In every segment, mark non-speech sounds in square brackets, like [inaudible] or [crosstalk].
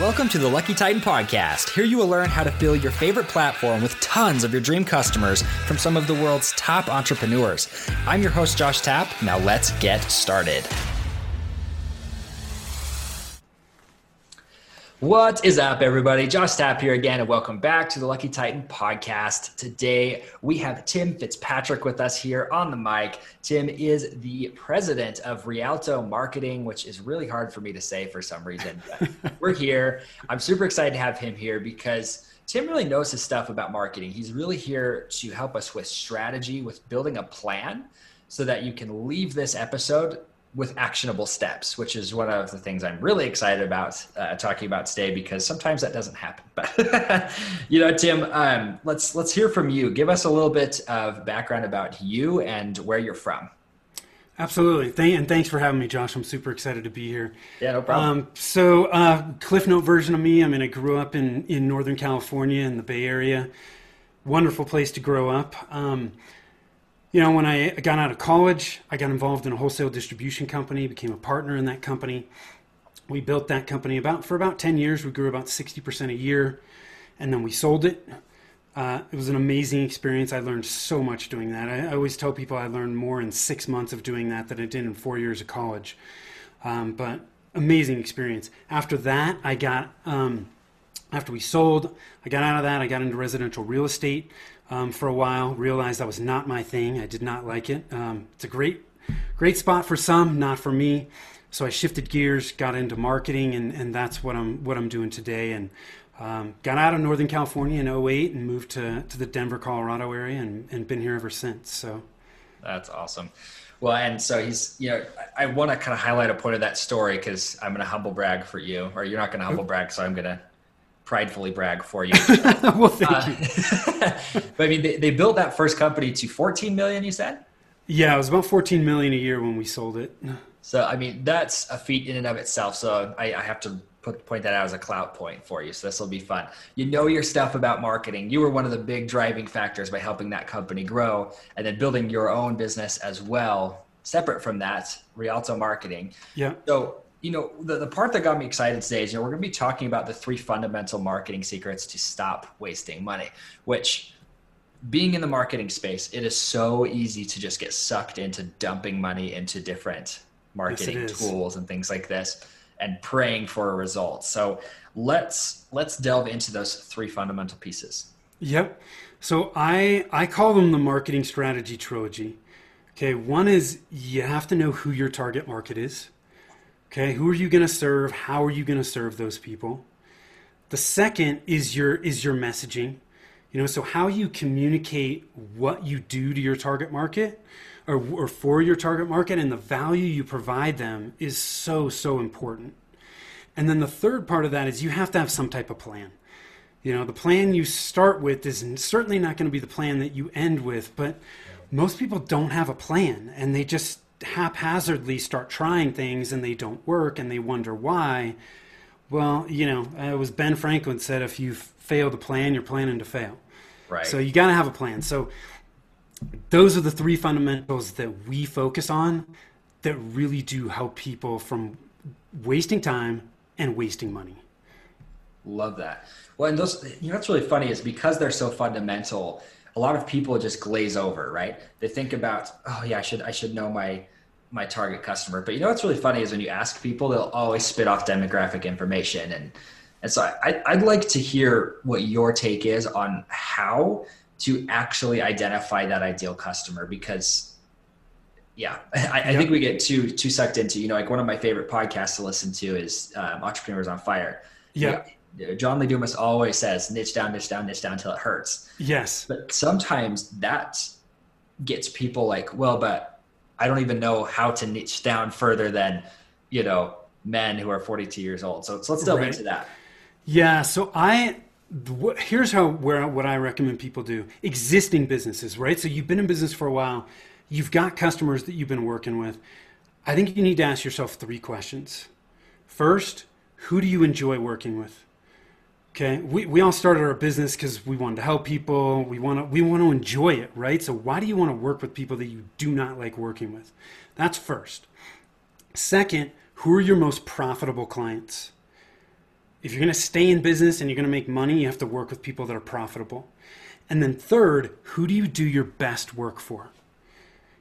Welcome to the Lucky Titan Podcast. Here you will learn how to fill your favorite platform with tons of your dream customers from some of the world's top entrepreneurs. I'm your host, Josh Tapp. Now let's get started. What is up, everybody? Josh Tapp here again, and welcome back to the Lucky Titan podcast. Today, we have Tim Fitzpatrick with us here on the mic. Tim is the president of Rialto Marketing, which is really hard for me to say for some reason. [laughs] we're here. I'm super excited to have him here because Tim really knows his stuff about marketing. He's really here to help us with strategy, with building a plan so that you can leave this episode with actionable steps, which is one of the things I'm really excited about uh, talking about today because sometimes that doesn't happen. But [laughs] you know, Tim, um, let's let's hear from you. Give us a little bit of background about you and where you're from. Absolutely, Thank, and thanks for having me, Josh. I'm super excited to be here. Yeah, no problem. Um, so, uh, Cliff Note version of me. I mean, I grew up in in Northern California in the Bay Area. Wonderful place to grow up. Um, you know, when I got out of college, I got involved in a wholesale distribution company, became a partner in that company. We built that company about for about 10 years. We grew about 60% a year, and then we sold it. Uh, it was an amazing experience. I learned so much doing that. I, I, always tell people I learned more in six months of doing that than I did in four years of college. Um, but amazing experience. After that, I got um, after we sold, I got out of that. I got into residential real estate um, for a while. Realized that was not my thing. I did not like it. Um, it's a great, great spot for some, not for me. So I shifted gears, got into marketing, and, and that's what I'm what I'm doing today. And um, got out of Northern California in 08 and moved to, to the Denver, Colorado area, and, and been here ever since. So that's awesome. Well, and so he's, you know, I, I want to kind of highlight a point of that story because I'm going to humble brag for you, or you're not going to humble brag, so I'm going to pridefully brag for you. [laughs] well, thank uh, you. [laughs] but I mean, they, they built that first company to 14 million. You said? Yeah, it was about 14 million a year when we sold it. So I mean, that's a feat in and of itself. So I, I have to put, point that out as a clout point for you. So this will be fun. You know your stuff about marketing. You were one of the big driving factors by helping that company grow, and then building your own business as well. Separate from that, Rialto Marketing. Yeah. So you know, the, the part that got me excited today is, you know, we're going to be talking about the three fundamental marketing secrets to stop wasting money, which being in the marketing space, it is so easy to just get sucked into dumping money into different marketing yes, tools and things like this and praying for a result. So let's let's delve into those three fundamental pieces. Yep. So I I call them the marketing strategy trilogy. Okay, one is you have to know who your target market is. Okay, who are you going to serve? How are you going to serve those people? The second is your is your messaging. You know, so how you communicate what you do to your target market or, or for your target market and the value you provide them is so so important. And then the third part of that is you have to have some type of plan. You know, the plan you start with is certainly not going to be the plan that you end with, but most people don't have a plan and they just haphazardly start trying things and they don't work and they wonder why. Well, you know, uh, it was Ben Franklin said if you fail to plan, you're planning to fail. Right. So you got to have a plan. So those are the three fundamentals that we focus on that really do help people from wasting time and wasting money. Love that. Well, and those, you know, what's really funny is because they're so fundamental, a lot of people just glaze over, right? They think about, oh yeah, I should I should know my my target customer. But you know what's really funny is when you ask people, they'll always spit off demographic information, and and so I, I'd like to hear what your take is on how to actually identify that ideal customer because yeah [laughs] I, I, think we get too too sucked into you know like one of my favorite podcasts to listen to is um, entrepreneurs on fire yeah John Lee Dumas always says, niche down, niche down, niche down until it hurts. Yes. But sometimes that gets people like, well, but I don't even know how to niche down further than, you know, men who are 42 years old. So, so let's delve right. into that. Yeah. So I, here's how, where, what I recommend people do existing businesses, right? So you've been in business for a while, you've got customers that you've been working with. I think you need to ask yourself three questions. First, who do you enjoy working with? Okay, we, we all started our business because we wanted to help people. We want to we want to enjoy it, right? So why do you want to work with people that you do not like working with? That's first. Second, who are your most profitable clients? if you're going to stay in business and you're going to make money, you have to work with people that are profitable. And then third, who do you do your best work for?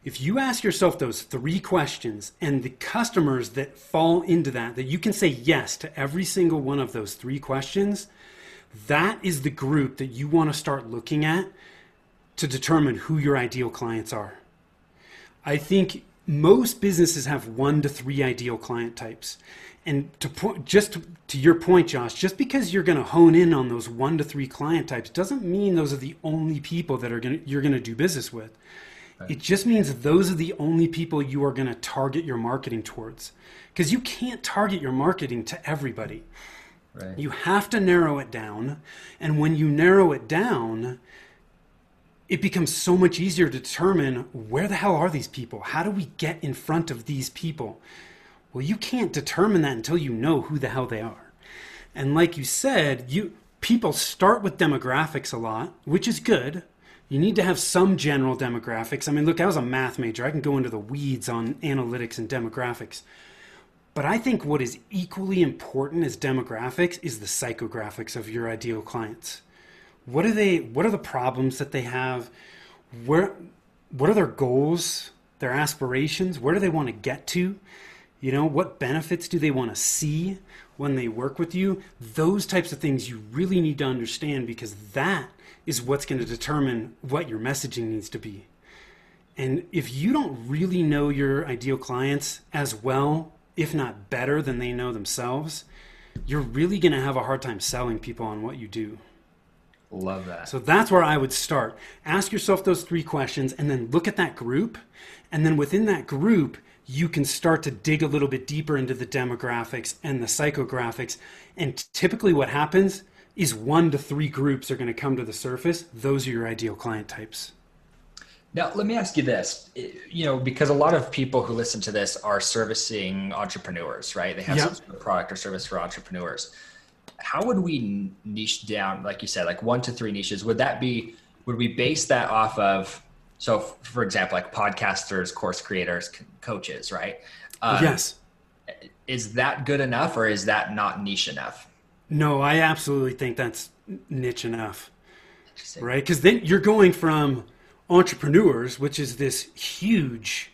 If you ask yourself those three questions and the customers that fall into that, that you can say yes to every single one of those three questions, that is the group that you want to start looking at to determine who your ideal clients are. I think most businesses have one to three ideal client types. And to po- just to, to your point, Josh, just because you're going to hone in on those one to three client types doesn't mean those are the only people that are going you're going to do business with. Right. It just means those are the only people you are going to target your marketing towards. Because you can't target your marketing to everybody. Right. You have to narrow it down. And when you narrow it down, it becomes so much easier to determine where the hell are these people? How do we get in front of these people? Well, you can't determine that until you know who the hell they are. And like you said, you people start with demographics a lot, which is good. You need to have some general demographics. I mean, look, I was a math major. I can go into the weeds on analytics and demographics. But I think what is equally important as demographics is the psychographics of your ideal clients. What are they what are the problems that they have? Where what are their goals, their aspirations? Where do they want to get to? You know, what benefits do they want to see when they work with you? Those types of things you really need to understand because that is what's going to determine what your messaging needs to be. And if you don't really know your ideal clients as well, if not better than they know themselves, you're really going to have a hard time selling people on what you do. Love that. So that's where I would start. Ask yourself those three questions and then look at that group. And then within that group, you can start to dig a little bit deeper into the demographics and the psychographics. And typically, what happens is one to three groups are going to come to the surface. Those are your ideal client types. Now, let me ask you this. You know, because a lot of people who listen to this are servicing entrepreneurs, right? They have yep. some sort of product or service for entrepreneurs. How would we niche down, like you said, like one to three niches? Would that be, would we base that off of so, for example, like podcasters, course creators, coaches, right? Um, yes. Is that good enough, or is that not niche enough? No, I absolutely think that's niche enough, right? Because then you're going from entrepreneurs, which is this huge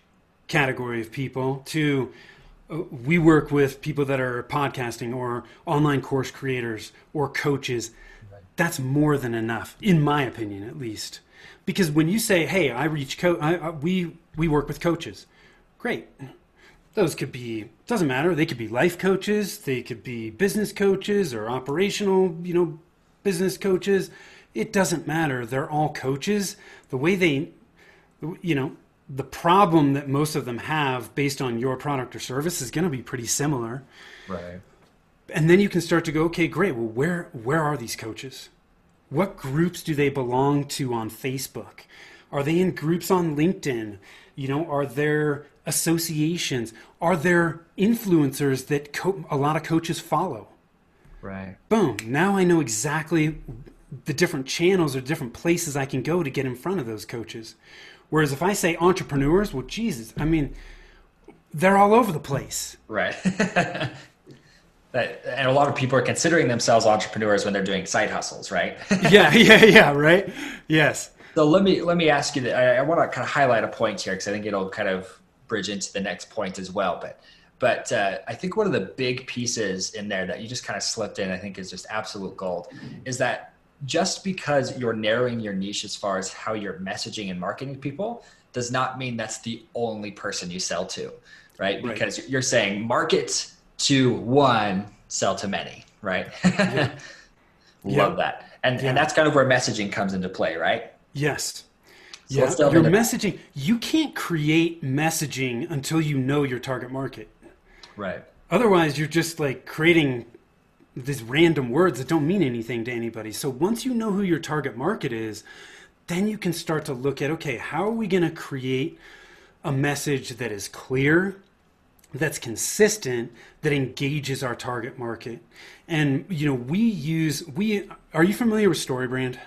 category of people, to uh, we work with people that are podcasting or online course creators or coaches. That's more than enough, in my opinion, at least. Because when you say, "Hey, I reach co- I, I, we we work with coaches," great. Those could be doesn't matter. They could be life coaches. They could be business coaches or operational, you know, business coaches. It doesn't matter. They're all coaches. The way they, you know, the problem that most of them have based on your product or service is going to be pretty similar. Right. And then you can start to go, okay, great. Well, where where are these coaches? What groups do they belong to on Facebook? Are they in groups on LinkedIn? You know, are there associations? Are there influencers that co- a lot of coaches follow? Right. Boom. Now I know exactly the different channels or different places I can go to get in front of those coaches. Whereas if I say entrepreneurs, well, Jesus, I mean, they're all over the place. Right. [laughs] that, and a lot of people are considering themselves entrepreneurs when they're doing side hustles, right? [laughs] yeah, yeah, yeah, right. Yes. So let me let me ask you that. I, I want to kind of highlight a point here because I think it'll kind of bridge into the next point as well. But but uh, I think one of the big pieces in there that you just kind of slipped in, I think, is just absolute gold, is that just because you're narrowing your niche as far as how you're messaging and marketing people does not mean that's the only person you sell to, right? Because you're saying market to one, sell to many, right? Yeah. [laughs] Love yeah. that. And, yeah. and that's kind of where messaging comes into play, right? Yes. So yeah. Your messaging, you can't create messaging until you know your target market. Right. Otherwise, you're just like creating these random words that don't mean anything to anybody. So once you know who your target market is, then you can start to look at okay, how are we going to create a message that is clear, that's consistent that engages our target market? And you know we use we are you familiar with storybrand?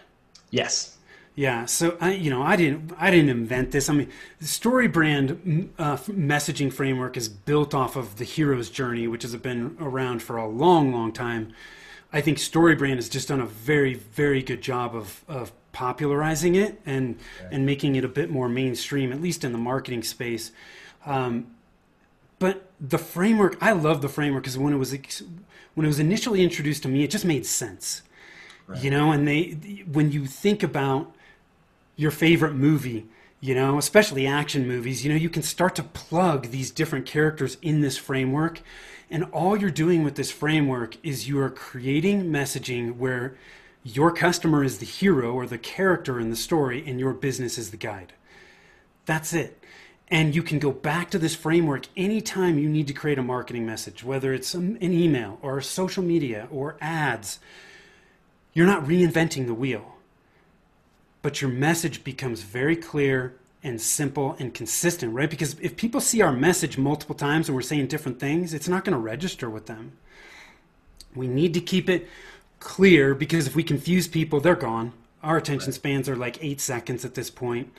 Yes yeah so i you know i didn't i didn't invent this i mean the storybrand uh, messaging framework is built off of the hero's journey which has been around for a long long time I think StoryBrand has just done a very, very good job of, of popularizing it and and making it a bit more mainstream, at least in the marketing space. Um, but the framework, I love the framework because when it was when it was initially introduced to me, it just made sense. Right. You know, and they when you think about your favorite movie, you know, especially action movies, you know, you can start to plug these different characters in this framework. And all you're doing with this framework is you are creating messaging where your customer is the hero or the character in the story, and your business is the guide. That's it. And you can go back to this framework anytime you need to create a marketing message, whether it's an email or social media or ads. You're not reinventing the wheel, but your message becomes very clear and simple and consistent, right? Because if people see our message multiple times and we're saying different things, it's not going to register with them. We need to keep it clear because if we confuse people, they're gone. Our attention right. spans are like eight seconds at this point.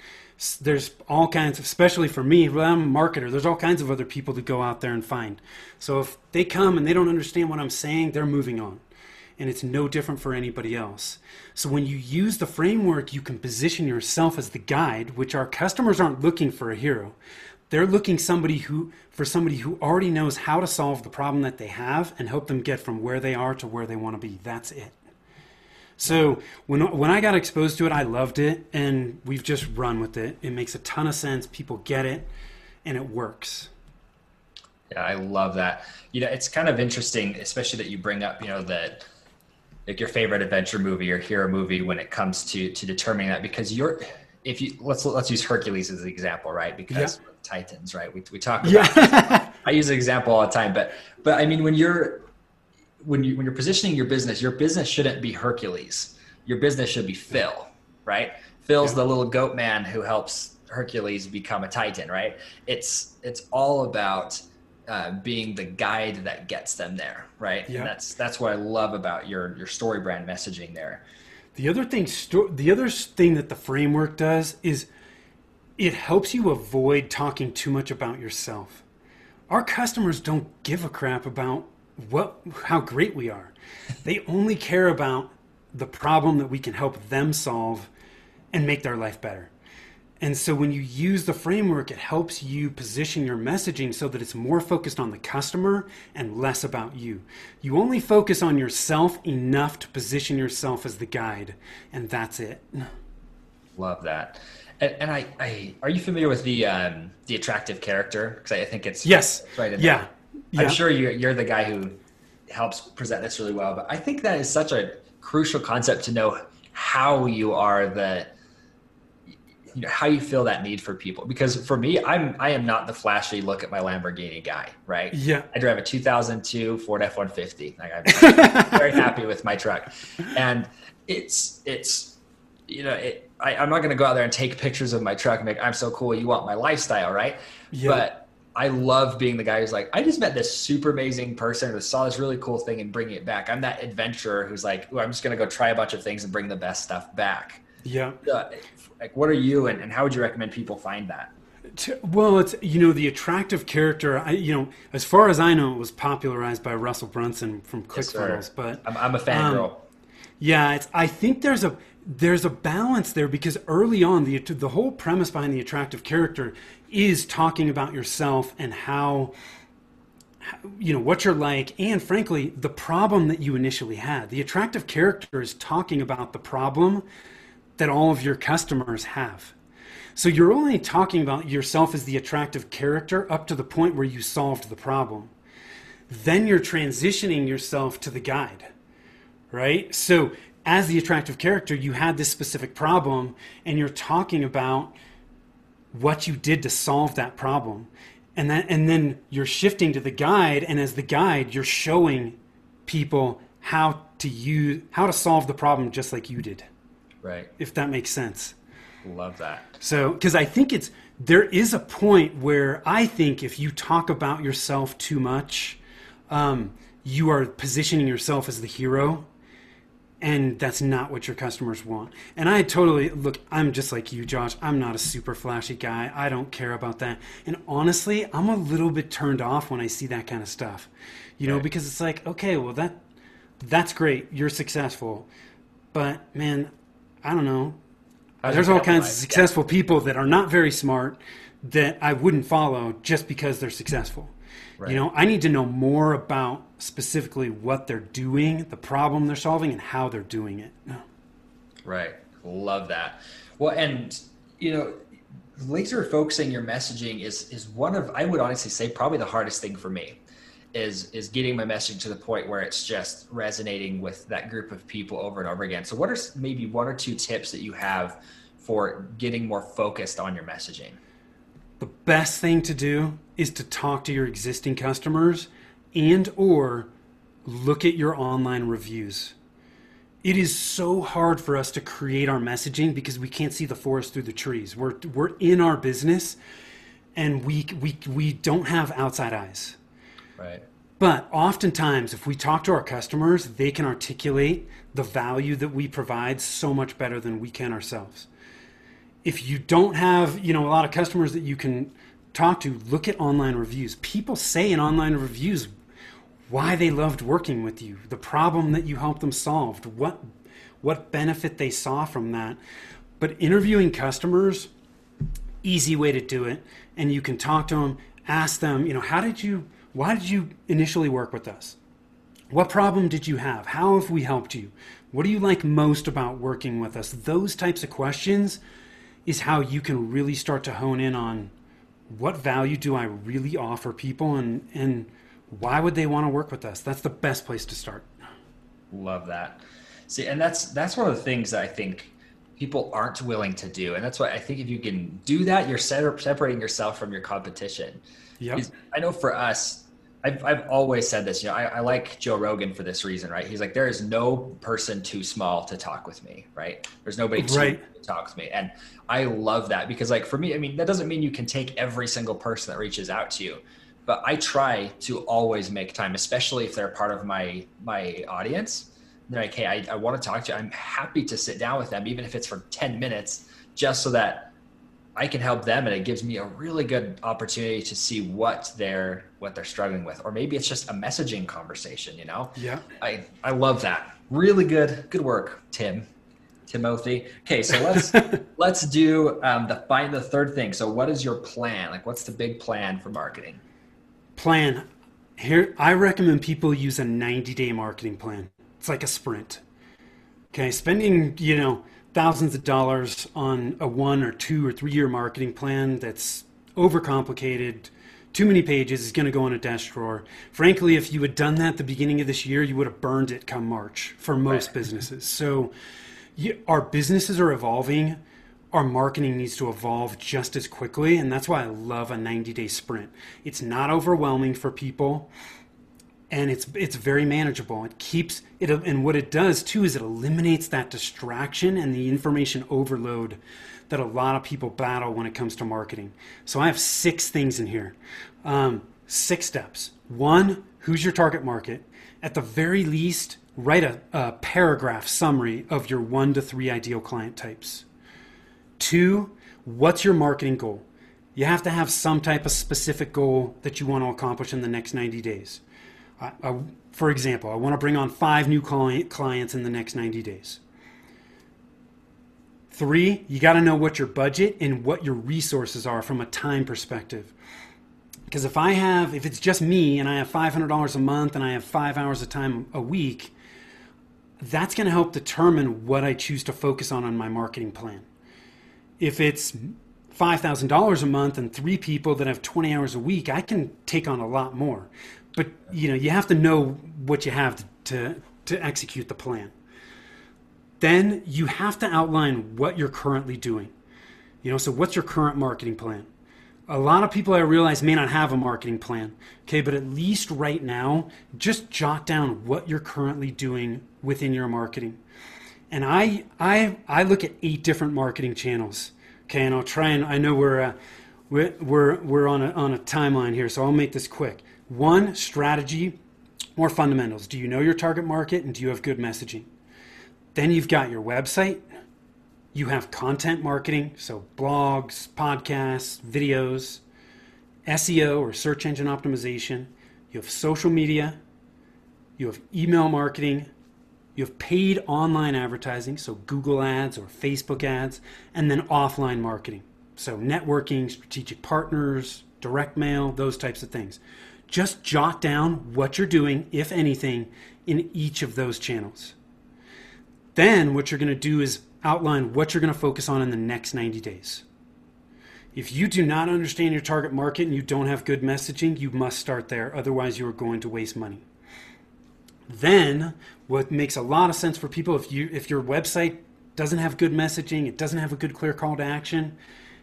There's all kinds of, especially for me, well, I'm a marketer, there's all kinds of other people to go out there and find. So if they come and they don't understand what I'm saying, they're moving on. And it's no different for anybody else. So when you use the framework, you can position yourself as the guide, which our customers aren't looking for a hero. They're looking somebody who for somebody who already knows how to solve the problem that they have and help them get from where they are to where they want to be. That's it. So when when I got exposed to it, I loved it, and we've just run with it. It makes a ton of sense. People get it, and it works. Yeah, I love that. You know, it's kind of interesting, especially that you bring up, you know, that like your favorite adventure movie or hero movie when it comes to to determining that because you're if you let's let's use Hercules as an example, right? Because yeah. Titans, right? We we talk about. Yeah. [laughs] I use an example all the time, but but I mean when you're when you when you're positioning your business, your business shouldn't be Hercules. Your business should be Phil, right? Phil's yeah. the little goat man who helps Hercules become a Titan, right? It's it's all about uh, being the guide that gets them there, right? Yeah. And that's that's what I love about your your story brand messaging there. The other thing, sto- the other thing that the framework does is it helps you avoid talking too much about yourself. Our customers don't give a crap about what how great we are. They only care about the problem that we can help them solve and make their life better. And so when you use the framework, it helps you position your messaging so that it's more focused on the customer and less about you. You only focus on yourself enough to position yourself as the guide, and that's it. Love that. And, and I, I, are you familiar with the um, the attractive character? Because I think it's yes, right. yeah. yeah. I'm sure you're you're the guy who helps present this really well. But I think that is such a crucial concept to know how you are the you know how you feel that need for people because for me i'm i am not the flashy look at my lamborghini guy right yeah i drive a 2002 ford f-150 like i'm [laughs] very happy with my truck and it's it's you know it, I, i'm not going to go out there and take pictures of my truck and make i'm so cool you want my lifestyle right yeah. but I love being the guy who's like, I just met this super amazing person who saw this really cool thing and bringing it back. I'm that adventurer who's like, I'm just going to go try a bunch of things and bring the best stuff back. Yeah. Uh, like, what are you, and, and how would you recommend people find that? Well, it's you know the attractive character. I you know as far as I know, it was popularized by Russell Brunson from ClickFunnels. Yes, but I'm, I'm a fangirl. Um, yeah, it's. I think there's a there's a balance there because early on the the whole premise behind the attractive character is talking about yourself and how you know what you're like and frankly the problem that you initially had the attractive character is talking about the problem that all of your customers have. So you're only talking about yourself as the attractive character up to the point where you solved the problem. Then you're transitioning yourself to the guide, right? So as the attractive character, you had this specific problem and you're talking about what you did to solve that problem. And that and then you're shifting to the guide and as the guide, you're showing people how to use how to solve the problem just like you did. Right. If that makes sense. Love that. So, because I think it's, there is a point where I think if you talk about yourself too much, um, you are positioning yourself as the hero. And that's not what your customers want. And I totally look, I'm just like you, Josh. I'm not a super flashy guy. I don't care about that. And honestly, I'm a little bit turned off when I see that kind of stuff, you know, right. because it's like, okay, well, that that's great. You're successful. But man, I don't know. There's all kinds of successful yeah. people that are not very smart that I wouldn't follow just because they're successful. Right. You know, I need to know more about specifically what they're doing, the problem they're solving, and how they're doing it. Right. Love that. Well, and you know, laser focusing your messaging is is one of I would honestly say probably the hardest thing for me is is getting my message to the point where it's just resonating with that group of people over and over again. So what are maybe one or two tips that you have for getting more focused on your messaging? The best thing to do is to talk to your existing customers and or look at your online reviews. It is so hard for us to create our messaging because we can't see the forest through the trees. We're we're in our business and we we we don't have outside eyes But oftentimes, if we talk to our customers, they can articulate the value that we provide so much better than we can ourselves. If you don't have, you know, a lot of customers that you can talk to, look at online reviews. People say in online reviews why they loved working with you, the problem that you helped them solve, what what benefit they saw from that. But interviewing customers, easy way to do it, and you can talk to them, ask them, you know, how did you why did you initially work with us? What problem did you have? How have we helped you? What do you like most about working with us? Those types of questions is how you can really start to hone in on what value do I really offer people and, and why would they want to work with us? That's the best place to start. Love that. See, and that's that's one of the things that I think people aren't willing to do. And that's why I think if you can do that, you're separating yourself from your competition. Yeah. I know for us, I've, I've always said this, you know, I, I, like Joe Rogan for this reason, right? He's like, there is no person too small to talk with me, right? There's nobody too right. to talk with me. And I love that because like for me, I mean, that doesn't mean you can take every single person that reaches out to you, but I try to always make time, especially if they're part of my, my audience. They're like, Hey, I, I want to talk to you. I'm happy to sit down with them, even if it's for 10 minutes, just so that I can help them and it gives me a really good opportunity to see what they're what they're struggling with. Or maybe it's just a messaging conversation you know? Yeah. I I love that. Really good good work Tim Timothy. Okay so let's [laughs] let's do um, the find the third thing. So what is your plan? Like what's the big plan for marketing? Plan. Here I recommend people use a 90 day marketing plan. It's like a sprint. Okay spending you know thousands of dollars on a one or two or three year marketing plan that's overcomplicated too many pages is going to go in a desk drawer. Frankly if you had done that at the beginning of this year you would have burned it come march for most right. businesses. So you, our businesses are evolving. Our marketing needs to evolve just as quickly and that's why i love a 90 day sprint. It's not overwhelming for people and it's it's very manageable. It keeps it, and what it does too is it eliminates that distraction and the information overload that a lot of people battle when it comes to marketing. So I have six things in here, um, six steps. One, who's your target market? At the very least, write a, a paragraph summary of your one to three ideal client types. Two, what's your marketing goal? You have to have some type of specific goal that you want to accomplish in the next 90 days. I, I, for example, I want to bring on five new client, clients in the next 90 days. Three, you got to know what your budget and what your resources are from a time perspective. Because if I have, if it's just me and I have $500 a month and I have five hours of time a week, that's going to help determine what I choose to focus on on my marketing plan. If it's $5,000 a month and three people that have 20 hours a week, I can take on a lot more but you know you have to know what you have to to execute the plan. Then you have to outline what you're currently doing. You know so what's your current marketing plan? A lot of people i realize may not have a marketing plan okay but at least right now just jot down what you're currently doing within your marketing. And i i i look at eight different marketing channels okay and i'll try and i know we're uh, we're, we're, we're on, a, on a timeline here so i'll make this quick one, strategy or fundamentals. Do you know your target market and do you have good messaging? Then you've got your website. You have content marketing, so blogs, podcasts, videos, SEO or search engine optimization. You have social media. You have email marketing, You have paid online advertising, so Google ads or Facebook ads, and then offline marketing, so networking, strategic partners, direct mail, those types of things. Just jot down what you're doing, if anything, in each of those channels. Then, what you're going to do is outline what you're going to focus on in the next 90 days. If you do not understand your target market and you don't have good messaging, you must start there. Otherwise, you are going to waste money. Then, what makes a lot of sense for people if you if your website doesn't have good messaging, it doesn't have a good clear call to action,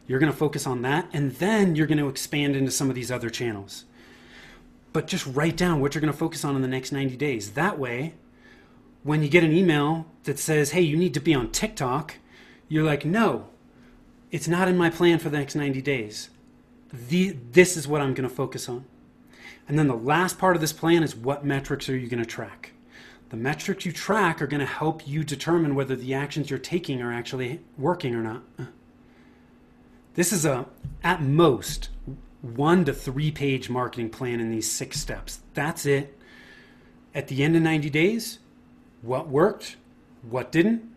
you're going to focus on that and then you're going to expand into some of these other channels. But just write down what you're going to focus on in the next 90 days. That way, when you get an email that says, "Hey, you need to be on TikTok," you're like, "No, it's not in my plan for the next 90 days. The, this is what I'm going to focus on. And then the last part of this plan is what metrics are you going to track? The metrics you track are going to help you determine whether the actions you're taking are actually working or not. This is a, at most, one to three page marketing plan in these six steps. That's it. At the end of 90 days, what worked, what didn't,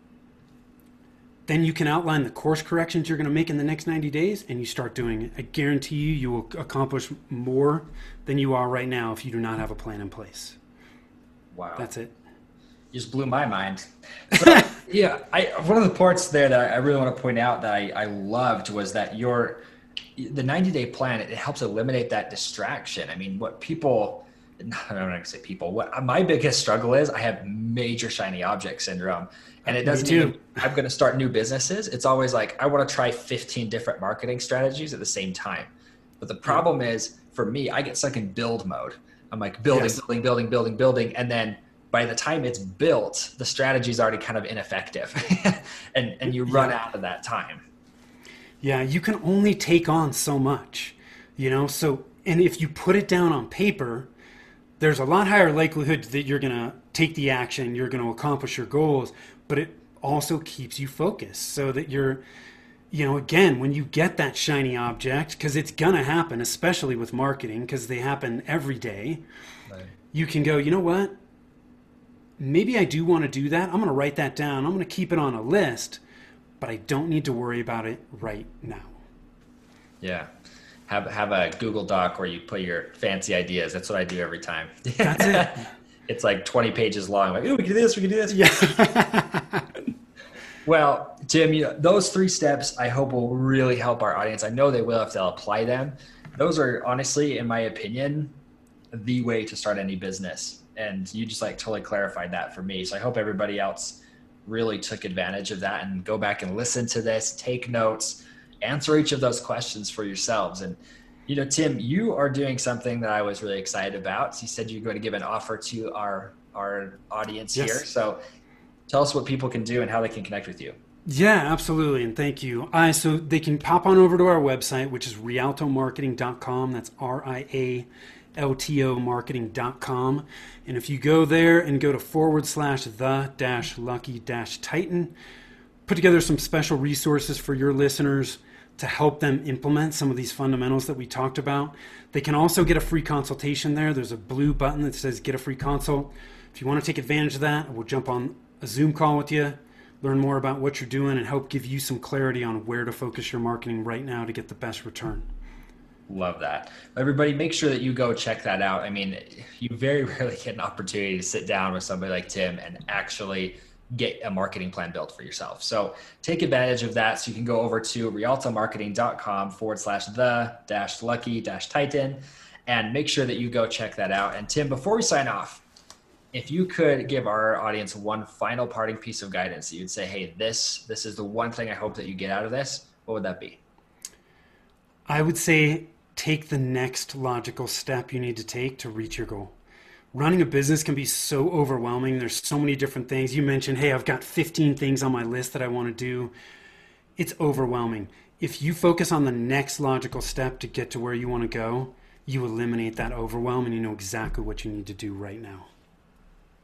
then you can outline the course corrections you're going to make in the next 90 days and you start doing it. I guarantee you, you will accomplish more than you are right now if you do not have a plan in place. Wow. That's it. You just blew my mind. So, [laughs] yeah, I, one of the parts there that I really want to point out that I, I loved was that your the 90 day plan it helps eliminate that distraction. I mean, what people [laughs] I'm not going to say people. What my biggest struggle is, I have major shiny object syndrome, and it doesn't even. I'm going to start new businesses. It's always like I want to try 15 different marketing strategies at the same time, but the problem is for me, I get stuck in build mode. I'm like building, yes. building, building, building, building, and then by the time it's built, the strategy is already kind of ineffective, [laughs] and and you run yeah. out of that time. Yeah, you can only take on so much, you know. So, and if you put it down on paper, there's a lot higher likelihood that you're going to take the action, you're going to accomplish your goals, but it also keeps you focused so that you're, you know, again, when you get that shiny object, because it's going to happen, especially with marketing, because they happen every day, right. you can go, you know what? Maybe I do want to do that. I'm going to write that down. I'm going to keep it on a list, but I don't need to worry about it right now. Yeah have have a Google Doc where you put your fancy ideas. That's what I do every time. That's it. [laughs] it's like 20 pages long. Like, oh, we can do this, we can do this. Yeah. [laughs] [laughs] well, Tim, you know, those three steps I hope will really help our audience. I know they will if they'll apply them. Those are honestly, in my opinion, the way to start any business. And you just like totally clarified that for me. So I hope everybody else really took advantage of that and go back and listen to this, take notes answer each of those questions for yourselves. And, you know, Tim, you are doing something that I was really excited about. You said you're going to give an offer to our our audience yes. here. So tell us what people can do and how they can connect with you. Yeah, absolutely. And thank you. I so they can pop on over to our website, which is rialtomarketing.com. That's R I A L T O marketing.com. And if you go there and go to forward slash the dash lucky dash titan, put together some special resources for your listeners to help them implement some of these fundamentals that we talked about. They can also get a free consultation there. There's a blue button that says get a free consult. If you want to take advantage of that, we'll jump on a Zoom call with you, learn more about what you're doing, and help give you some clarity on where to focus your marketing right now to get the best return. Love that. Everybody, make sure that you go check that out. I mean, you very [laughs] rarely get an opportunity to sit down with somebody like Tim and actually get a marketing plan built for yourself. So take advantage of that. So you can go over to rialtomarketing.com forward slash the dash lucky dash titan and make sure that you go check that out. And Tim, before we sign off, if you could give our audience one final parting piece of guidance you'd say, hey, this this is the one thing I hope that you get out of this, what would that be? I would say take the next logical step you need to take to reach your goal running a business can be so overwhelming. There's so many different things. You mentioned, hey, I've got 15 things on my list that I want to do. It's overwhelming. If you focus on the next logical step to get to where you want to go, you eliminate that overwhelm and you know exactly what you need to do right now.